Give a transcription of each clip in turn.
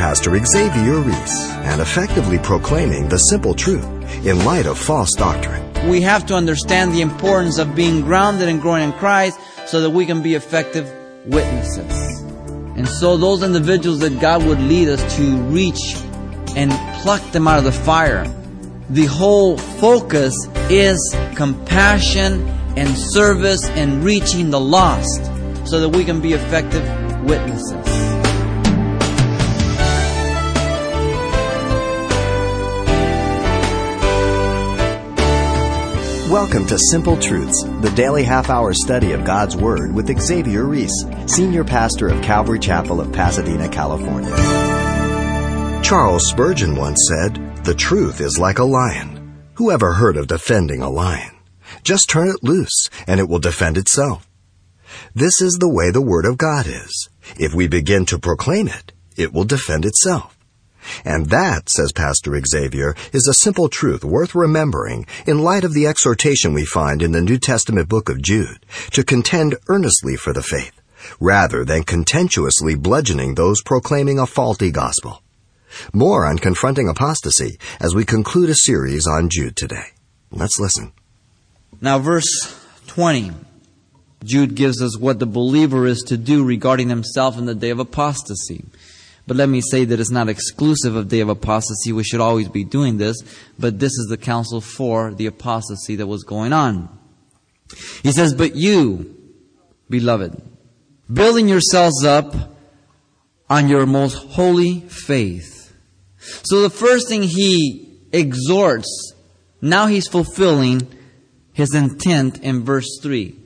Pastor Xavier Reese and effectively proclaiming the simple truth in light of false doctrine. We have to understand the importance of being grounded and growing in Christ so that we can be effective witnesses. And so those individuals that God would lead us to reach and pluck them out of the fire. The whole focus is compassion and service and reaching the lost so that we can be effective witnesses. Welcome to Simple Truths, the daily half hour study of God's Word with Xavier Reese, Senior Pastor of Calvary Chapel of Pasadena, California. Charles Spurgeon once said, The truth is like a lion. Who ever heard of defending a lion? Just turn it loose, and it will defend itself. This is the way the Word of God is. If we begin to proclaim it, it will defend itself. And that, says Pastor Xavier, is a simple truth worth remembering in light of the exhortation we find in the New Testament book of Jude to contend earnestly for the faith, rather than contemptuously bludgeoning those proclaiming a faulty gospel. More on confronting apostasy as we conclude a series on Jude today. Let's listen. Now, verse 20. Jude gives us what the believer is to do regarding himself in the day of apostasy. But let me say that it's not exclusive of day of apostasy. We should always be doing this, but this is the counsel for the apostasy that was going on. He says, But you, beloved, building yourselves up on your most holy faith. So the first thing he exhorts, now he's fulfilling his intent in verse 3.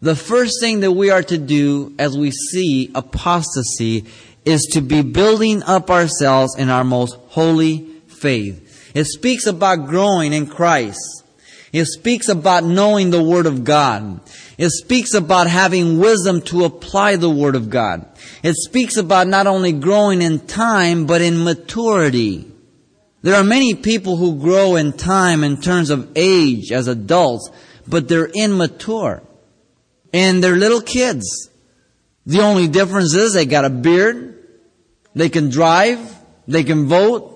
The first thing that we are to do as we see apostasy is to be building up ourselves in our most holy faith. It speaks about growing in Christ. It speaks about knowing the Word of God. It speaks about having wisdom to apply the Word of God. It speaks about not only growing in time, but in maturity. There are many people who grow in time in terms of age as adults, but they're immature. And they're little kids. The only difference is they got a beard, they can drive. They can vote.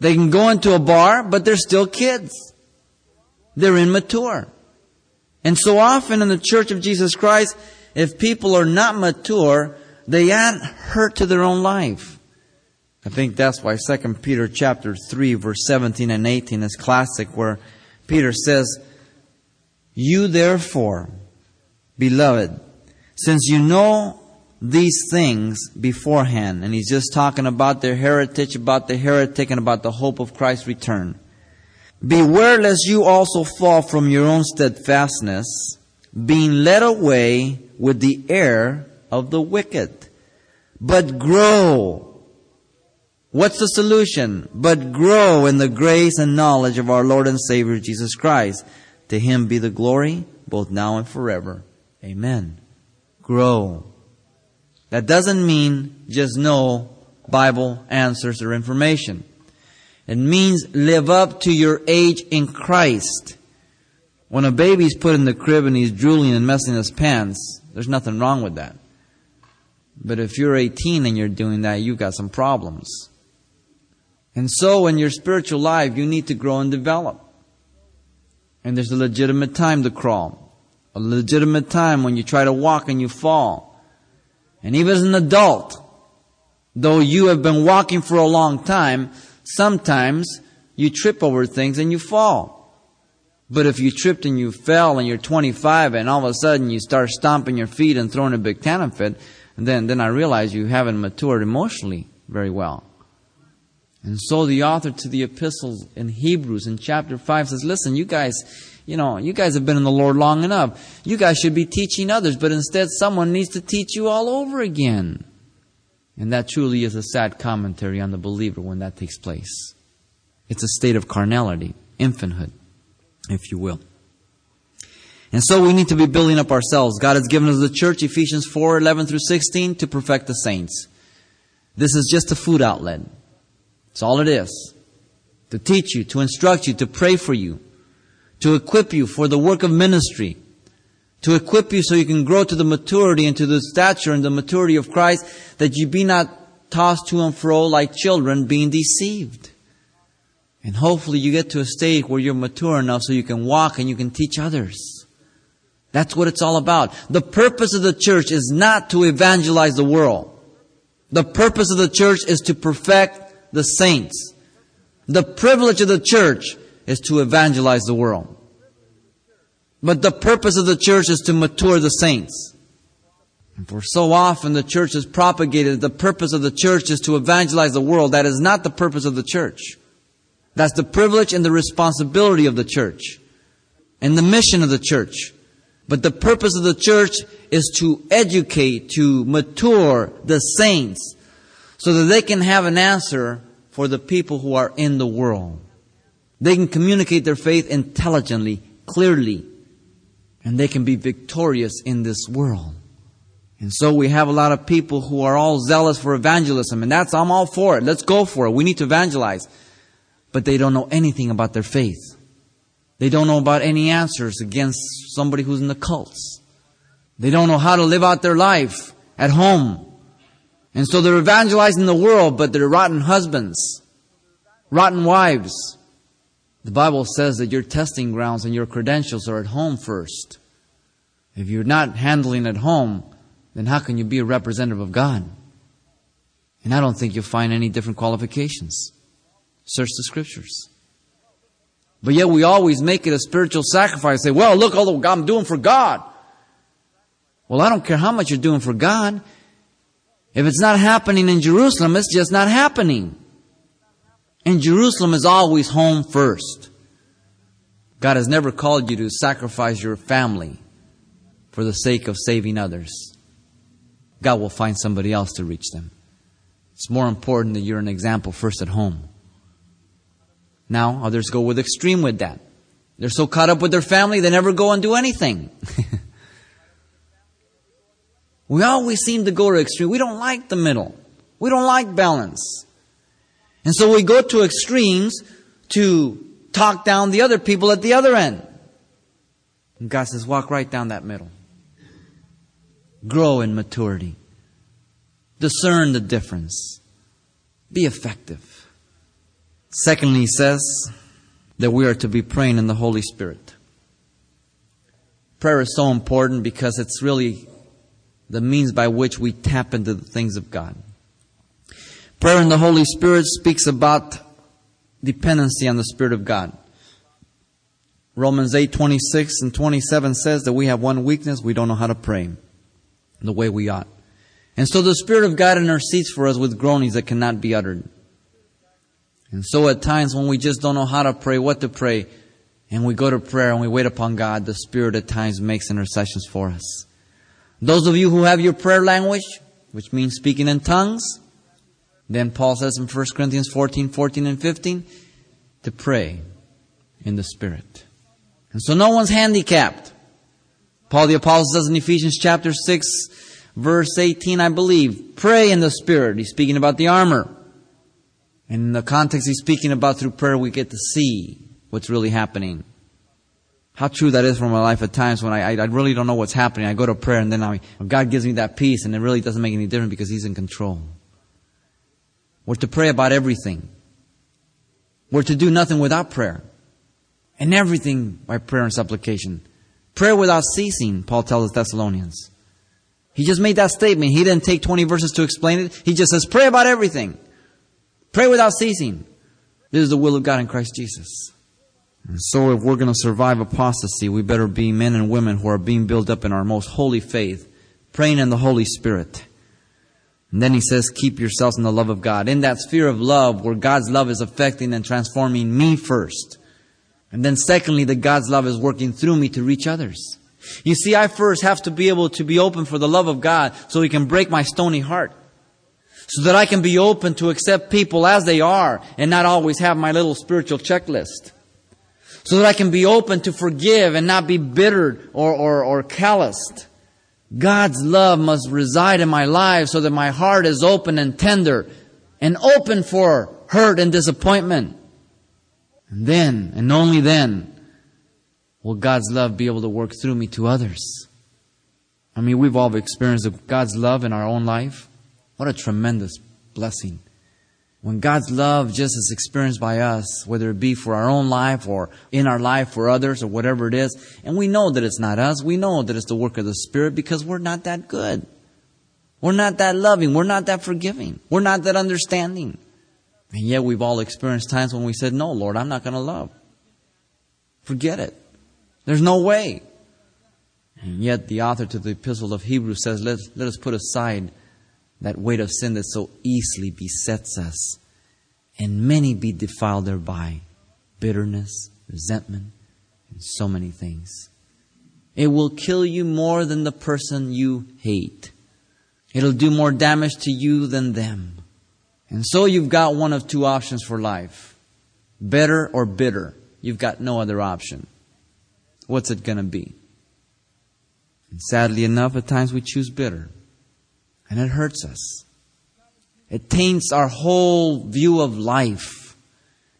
They can go into a bar, but they're still kids. They're immature. And so often in the Church of Jesus Christ, if people are not mature, they add hurt to their own life. I think that's why 2 Peter chapter 3 verse 17 and 18 is classic where Peter says, You therefore, beloved, since you know these things beforehand. And he's just talking about their heritage, about the heretic, and about the hope of Christ's return. Beware lest you also fall from your own steadfastness, being led away with the air of the wicked. But grow. What's the solution? But grow in the grace and knowledge of our Lord and Savior Jesus Christ. To him be the glory, both now and forever. Amen. Grow. That doesn't mean just know Bible answers or information. It means live up to your age in Christ. When a baby's put in the crib and he's drooling and messing his pants, there's nothing wrong with that. But if you're 18 and you're doing that, you've got some problems. And so in your spiritual life, you need to grow and develop. And there's a legitimate time to crawl. A legitimate time when you try to walk and you fall. And even as an adult, though you have been walking for a long time, sometimes you trip over things and you fall. But if you tripped and you fell and you're 25 and all of a sudden you start stomping your feet and throwing a big tantrum fit, then, then I realize you haven't matured emotionally very well. And so the author to the epistles in Hebrews in chapter 5 says, listen, you guys, you know, you guys have been in the Lord long enough. You guys should be teaching others, but instead someone needs to teach you all over again. And that truly is a sad commentary on the believer when that takes place. It's a state of carnality, infanthood, if you will. And so we need to be building up ourselves. God has given us the church, Ephesians 4, 11 through 16, to perfect the saints. This is just a food outlet. That's all it is. To teach you, to instruct you, to pray for you, to equip you for the work of ministry, to equip you so you can grow to the maturity and to the stature and the maturity of Christ, that you be not tossed to and fro like children being deceived. And hopefully you get to a stage where you're mature enough so you can walk and you can teach others. That's what it's all about. The purpose of the church is not to evangelize the world. The purpose of the church is to perfect the saints. The privilege of the church is to evangelize the world. But the purpose of the church is to mature the saints. And for so often the church is propagated, the purpose of the church is to evangelize the world. That is not the purpose of the church. That's the privilege and the responsibility of the church and the mission of the church. But the purpose of the church is to educate, to mature the saints so that they can have an answer for the people who are in the world. They can communicate their faith intelligently, clearly, and they can be victorious in this world. And so we have a lot of people who are all zealous for evangelism, and that's, I'm all for it. Let's go for it. We need to evangelize. But they don't know anything about their faith. They don't know about any answers against somebody who's in the cults. They don't know how to live out their life at home. And so they're evangelizing the world, but they're rotten husbands, rotten wives. The Bible says that your testing grounds and your credentials are at home first. If you're not handling at home, then how can you be a representative of God? And I don't think you'll find any different qualifications. Search the scriptures. But yet we always make it a spiritual sacrifice. Say, well, look all the I'm doing for God. Well, I don't care how much you're doing for God. If it's not happening in Jerusalem, it's just not happening. And Jerusalem is always home first. God has never called you to sacrifice your family for the sake of saving others. God will find somebody else to reach them. It's more important that you're an example first at home. Now, others go with extreme with that. They're so caught up with their family, they never go and do anything. we always seem to go to extreme. We don't like the middle. We don't like balance. And so we go to extremes to talk down the other people at the other end. And God says, walk right down that middle. Grow in maturity. Discern the difference. Be effective. Secondly, he says that we are to be praying in the Holy Spirit. Prayer is so important because it's really the means by which we tap into the things of God. Prayer in the Holy Spirit speaks about dependency on the Spirit of God. Romans 8, 26 and 27 says that we have one weakness, we don't know how to pray the way we ought. And so the Spirit of God intercedes for us with groanings that cannot be uttered. And so at times when we just don't know how to pray, what to pray, and we go to prayer and we wait upon God, the Spirit at times makes intercessions for us. Those of you who have your prayer language, which means speaking in tongues, then Paul says in 1 Corinthians 14, 14 and 15, to pray in the Spirit. And so no one's handicapped. Paul the Apostle says in Ephesians chapter 6, verse 18, I believe, pray in the Spirit. He's speaking about the armor. And in the context he's speaking about through prayer, we get to see what's really happening. How true that is for my life at times when I, I, I really don't know what's happening. I go to prayer and then I, God gives me that peace and it really doesn't make any difference because He's in control. We're to pray about everything. We're to do nothing without prayer. And everything by prayer and supplication. Prayer without ceasing, Paul tells the Thessalonians. He just made that statement. He didn't take 20 verses to explain it. He just says, pray about everything. Pray without ceasing. This is the will of God in Christ Jesus. And so if we're going to survive apostasy, we better be men and women who are being built up in our most holy faith, praying in the Holy Spirit. And then he says, keep yourselves in the love of God. In that sphere of love where God's love is affecting and transforming me first. And then secondly, that God's love is working through me to reach others. You see, I first have to be able to be open for the love of God so he can break my stony heart so that I can be open to accept people as they are and not always have my little spiritual checklist. So that I can be open to forgive and not be bittered or, or, or calloused. God's love must reside in my life so that my heart is open and tender and open for hurt and disappointment. And then, and only then, will God's love be able to work through me to others. I mean, we've all experienced God's love in our own life. What a tremendous blessing. When God's love just is experienced by us, whether it be for our own life or in our life for others or whatever it is, and we know that it's not us, we know that it's the work of the Spirit because we're not that good. We're not that loving. We're not that forgiving. We're not that understanding. And yet we've all experienced times when we said, No, Lord, I'm not going to love. Forget it. There's no way. And yet the author to the epistle of Hebrews says, let, let us put aside that weight of sin that so easily besets us, and many be defiled thereby bitterness, resentment, and so many things. It will kill you more than the person you hate. It'll do more damage to you than them. And so you've got one of two options for life better or bitter. You've got no other option. What's it going to be? And sadly enough, at times we choose bitter. And it hurts us. It taints our whole view of life.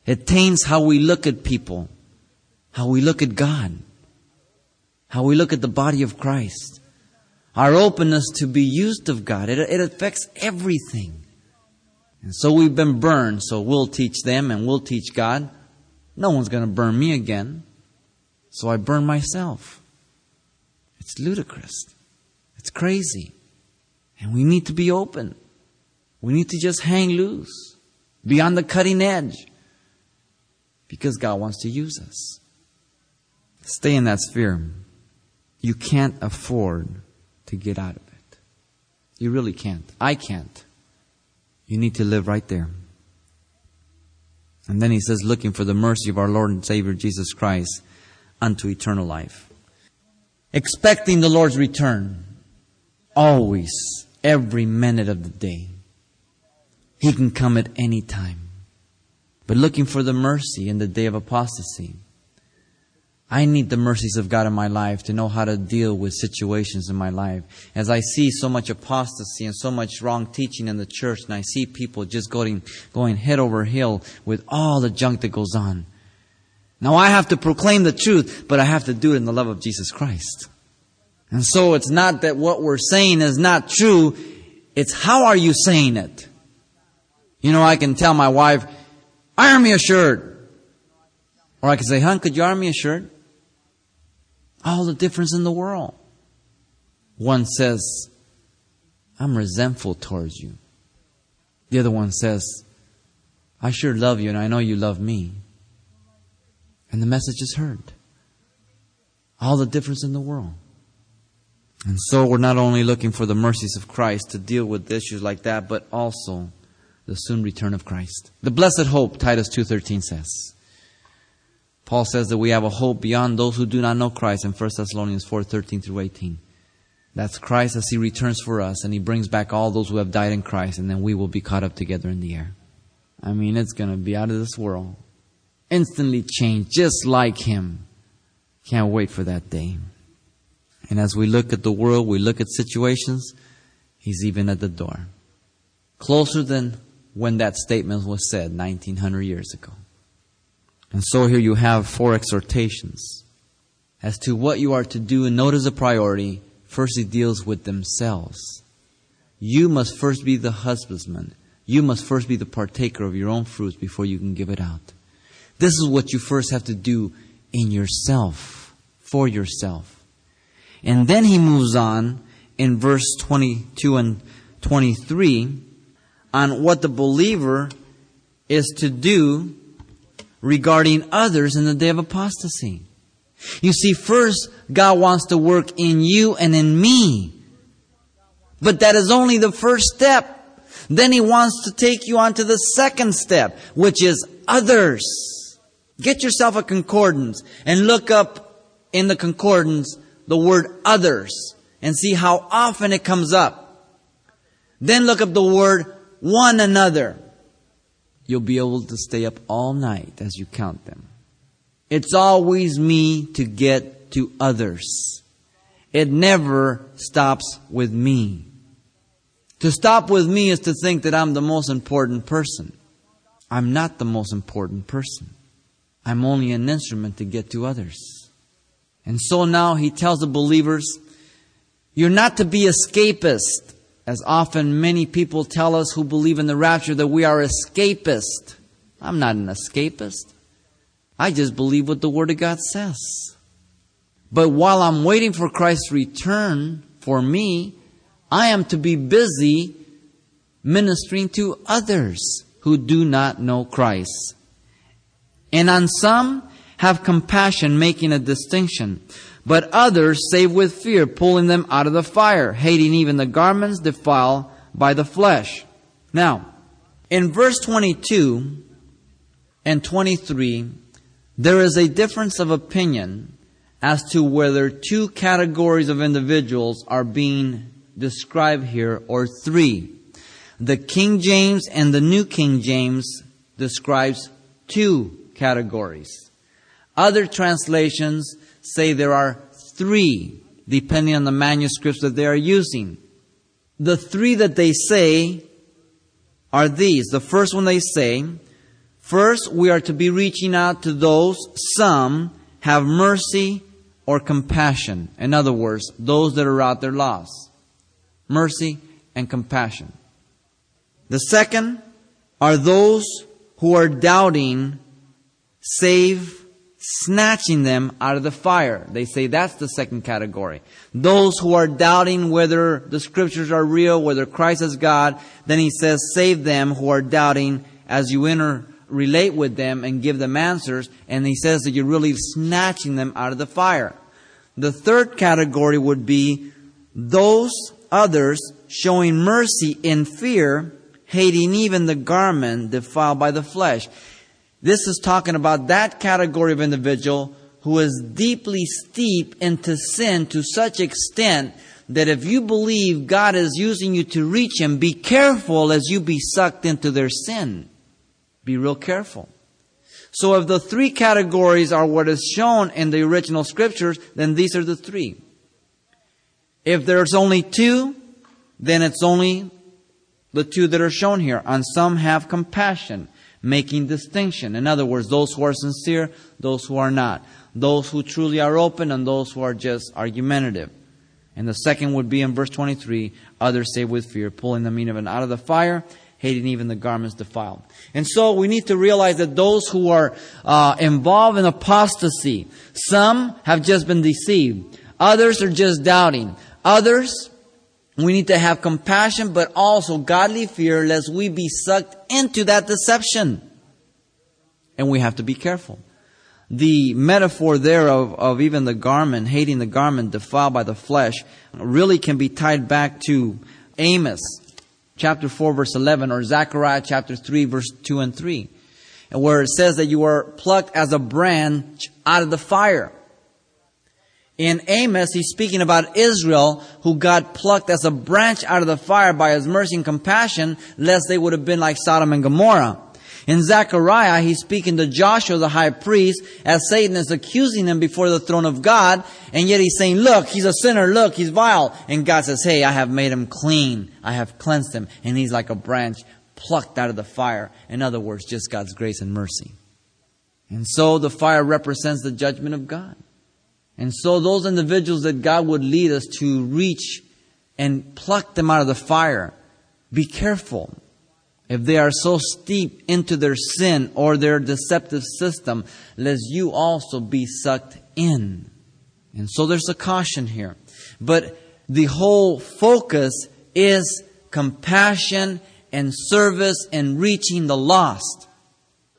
It taints how we look at people, how we look at God, how we look at the body of Christ, our openness to be used of God. It, it affects everything. And so we've been burned, so we'll teach them and we'll teach God. No one's going to burn me again. So I burn myself. It's ludicrous. It's crazy. And we need to be open. We need to just hang loose, be on the cutting edge, because God wants to use us. Stay in that sphere. You can't afford to get out of it. You really can't. I can't. You need to live right there. And then he says, looking for the mercy of our Lord and Savior Jesus Christ unto eternal life. Expecting the Lord's return. Always every minute of the day. He can come at any time. But looking for the mercy in the day of apostasy. I need the mercies of God in my life to know how to deal with situations in my life. As I see so much apostasy and so much wrong teaching in the church, and I see people just going, going head over heel with all the junk that goes on. Now I have to proclaim the truth, but I have to do it in the love of Jesus Christ. And so it's not that what we're saying is not true. It's how are you saying it? You know, I can tell my wife, iron me a shirt. Or I can say, hon, could you iron me a shirt? All the difference in the world. One says, I'm resentful towards you. The other one says, I sure love you and I know you love me. And the message is heard. All the difference in the world. And so we're not only looking for the mercies of Christ to deal with issues like that, but also the soon return of Christ. The blessed hope, Titus 2.13 says. Paul says that we have a hope beyond those who do not know Christ in 1 Thessalonians 4.13 through 18. That's Christ as He returns for us and He brings back all those who have died in Christ and then we will be caught up together in the air. I mean, it's going to be out of this world. Instantly changed, just like Him. Can't wait for that day. And as we look at the world, we look at situations, He's even at the door. Closer than when that statement was said 1900 years ago. And so here you have four exhortations as to what you are to do and notice a priority. First, he deals with themselves. You must first be the husbandman. You must first be the partaker of your own fruits before you can give it out. This is what you first have to do in yourself, for yourself. And then he moves on in verse 22 and 23 on what the believer is to do regarding others in the day of apostasy. You see, first, God wants to work in you and in me. But that is only the first step. Then He wants to take you on to the second step, which is others. Get yourself a concordance and look up in the concordance the word others and see how often it comes up. Then look up the word one another. You'll be able to stay up all night as you count them. It's always me to get to others. It never stops with me. To stop with me is to think that I'm the most important person. I'm not the most important person. I'm only an instrument to get to others. And so now he tells the believers, you're not to be escapist As often many people tell us who believe in the rapture that we are escapist. I'm not an escapist. I just believe what the Word of God says. But while I'm waiting for Christ's return for me, I am to be busy ministering to others who do not know Christ. And on some have compassion, making a distinction. But others save with fear, pulling them out of the fire, hating even the garments defiled by the flesh. Now, in verse 22 and 23, there is a difference of opinion as to whether two categories of individuals are being described here or three. The King James and the New King James describes two categories. Other translations say there are three, depending on the manuscripts that they are using. The three that they say are these. The first one they say, first we are to be reaching out to those, some have mercy or compassion. In other words, those that are out there lost. Mercy and compassion. The second are those who are doubting, save snatching them out of the fire. They say that's the second category. Those who are doubting whether the scriptures are real, whether Christ is God, then he says, save them who are doubting as you enter, relate with them and give them answers. And he says that you're really snatching them out of the fire. The third category would be those others showing mercy in fear, hating even the garment defiled by the flesh. This is talking about that category of individual who is deeply steeped into sin to such extent that if you believe God is using you to reach Him, be careful as you be sucked into their sin. Be real careful. So if the three categories are what is shown in the original scriptures, then these are the three. If there's only two, then it's only the two that are shown here. And some have compassion making distinction. In other words, those who are sincere, those who are not. Those who truly are open and those who are just argumentative. And the second would be in verse 23, others say with fear, pulling them even out of the fire, hating even the garments defiled. And so we need to realize that those who are uh, involved in apostasy, some have just been deceived. Others are just doubting. Others we need to have compassion, but also godly fear, lest we be sucked into that deception. And we have to be careful. The metaphor there of, of even the garment, hating the garment defiled by the flesh, really can be tied back to Amos chapter 4 verse 11 or Zechariah chapter 3 verse 2 and 3. Where it says that you are plucked as a branch out of the fire. In Amos, he's speaking about Israel who got plucked as a branch out of the fire by his mercy and compassion, lest they would have been like Sodom and Gomorrah. In Zechariah, he's speaking to Joshua, the high priest, as Satan is accusing him before the throne of God, and yet he's saying, look, he's a sinner, look, he's vile. And God says, hey, I have made him clean. I have cleansed him. And he's like a branch plucked out of the fire. In other words, just God's grace and mercy. And so the fire represents the judgment of God. And so those individuals that God would lead us to reach and pluck them out of the fire, be careful. If they are so steep into their sin or their deceptive system, lest you also be sucked in. And so there's a caution here. But the whole focus is compassion and service and reaching the lost.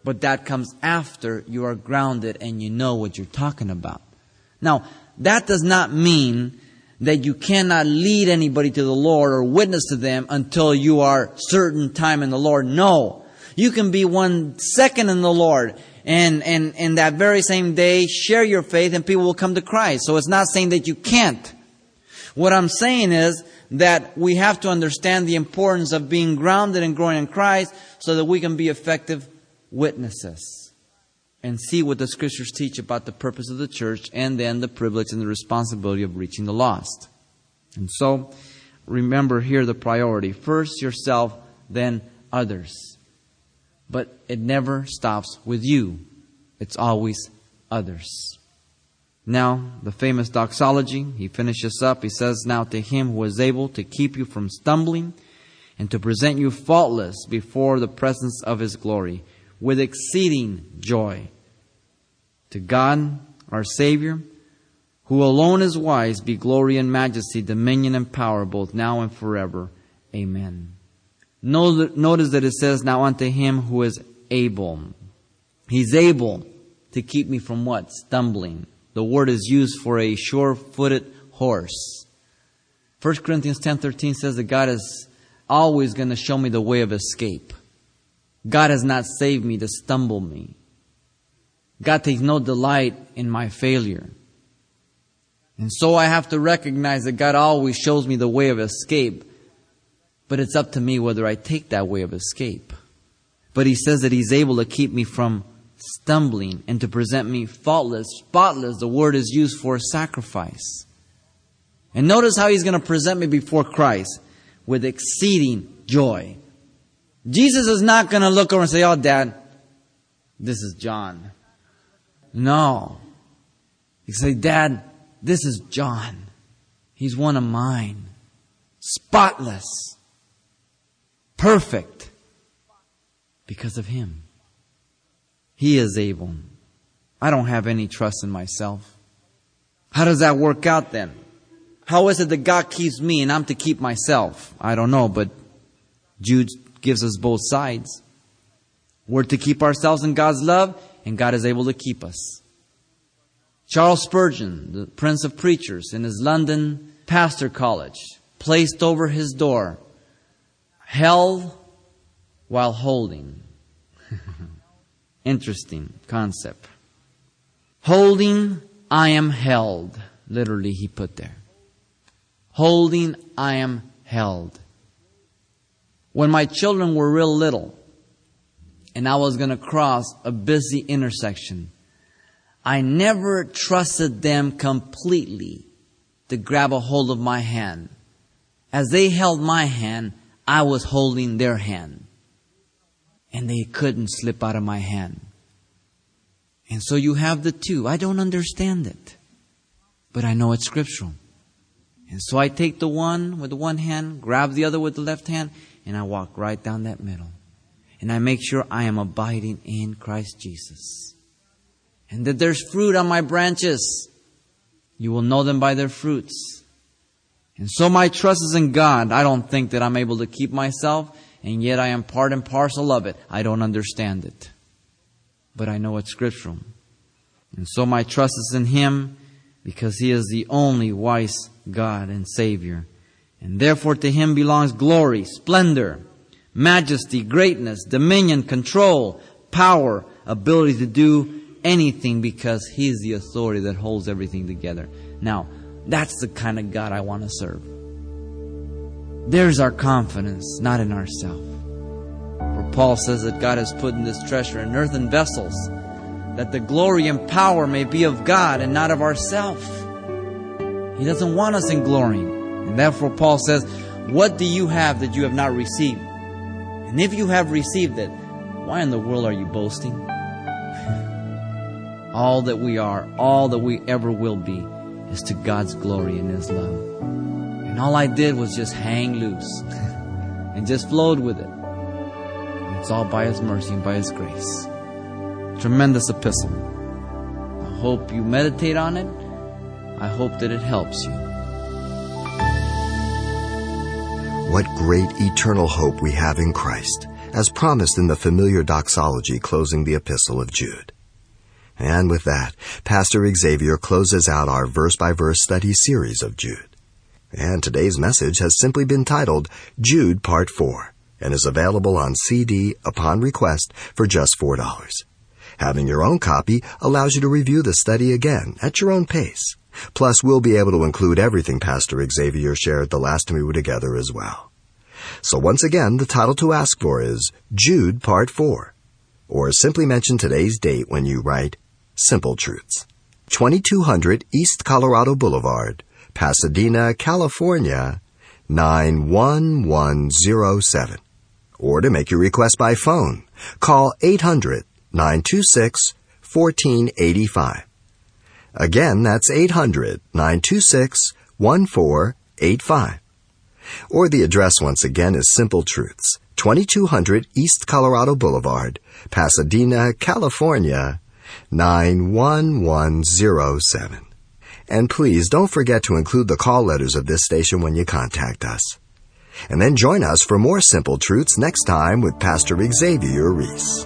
But that comes after you are grounded and you know what you're talking about. Now, that does not mean that you cannot lead anybody to the Lord or witness to them until you are certain time in the Lord. No. You can be one second in the Lord and, and, and that very same day share your faith and people will come to Christ. So it's not saying that you can't. What I'm saying is that we have to understand the importance of being grounded and growing in Christ so that we can be effective witnesses and see what the scriptures teach about the purpose of the church and then the privilege and the responsibility of reaching the lost. And so, remember here the priority. First yourself, then others. But it never stops with you. It's always others. Now, the famous doxology, he finishes up. He says, Now to him who is able to keep you from stumbling and to present you faultless before the presence of his glory with exceeding joy. To God, our Savior, who alone is wise, be glory and majesty, dominion and power, both now and forever. Amen. Notice that it says, Now unto him who is able. He's able to keep me from what? Stumbling. The word is used for a sure-footed horse. 1 Corinthians 10:13 says that God is always going to show me the way of escape. God has not saved me to stumble me. God takes no delight in my failure. And so I have to recognize that God always shows me the way of escape. But it's up to me whether I take that way of escape. But He says that He's able to keep me from stumbling and to present me faultless, spotless. The word is used for sacrifice. And notice how he's going to present me before Christ with exceeding joy. Jesus is not going to look over and say, Oh, Dad, this is John. No. He say, Dad, this is John. He's one of mine. Spotless. Perfect. Because of him. He is able. I don't have any trust in myself. How does that work out then? How is it that God keeps me and I'm to keep myself? I don't know, but Jude gives us both sides. We're to keep ourselves in God's love, and God is able to keep us. Charles Spurgeon, the Prince of Preachers, in his London pastor college, placed over his door, held while holding. Interesting concept. Holding, I am held. Literally, he put there. Holding, I am held. When my children were real little, and I was going to cross a busy intersection, I never trusted them completely to grab a hold of my hand. As they held my hand, I was holding their hand and they couldn't slip out of my hand. And so you have the two. I don't understand it, but I know it's scriptural. And so I take the one with the one hand, grab the other with the left hand, and I walk right down that middle. And I make sure I am abiding in Christ Jesus. And that there's fruit on my branches. You will know them by their fruits. And so my trust is in God. I don't think that I'm able to keep myself and yet I am part and parcel of it. I don't understand it. But I know it's scriptural. And so my trust is in Him because He is the only wise God and Savior. And therefore to Him belongs glory, splendor, majesty, greatness, dominion, control, power, ability to do anything because He is the authority that holds everything together. Now, that's the kind of God I want to serve. There's our confidence, not in ourselves. For Paul says that God has put in this treasure in earthen vessels, that the glory and power may be of God and not of ourselves. He doesn't want us in glory. And therefore, Paul says, What do you have that you have not received? And if you have received it, why in the world are you boasting? all that we are, all that we ever will be, is to God's glory and His love. And all I did was just hang loose and just flowed with it. And it's all by His mercy and by His grace. Tremendous epistle. I hope you meditate on it. I hope that it helps you. What great eternal hope we have in Christ, as promised in the familiar doxology closing the epistle of Jude. And with that, Pastor Xavier closes out our verse by verse study series of Jude. And today's message has simply been titled Jude Part 4 and is available on CD upon request for just $4. Having your own copy allows you to review the study again at your own pace. Plus, we'll be able to include everything Pastor Xavier shared the last time we were together as well. So once again, the title to ask for is Jude Part 4. Or simply mention today's date when you write Simple Truths. 2200 East Colorado Boulevard, Pasadena, California 91107. Or to make your request by phone, call 800 926 1485. Again, that's 800 926 1485. Or the address once again is Simple Truths, 2200 East Colorado Boulevard, Pasadena, California, 91107. And please don't forget to include the call letters of this station when you contact us. And then join us for more Simple Truths next time with Pastor Xavier Reese.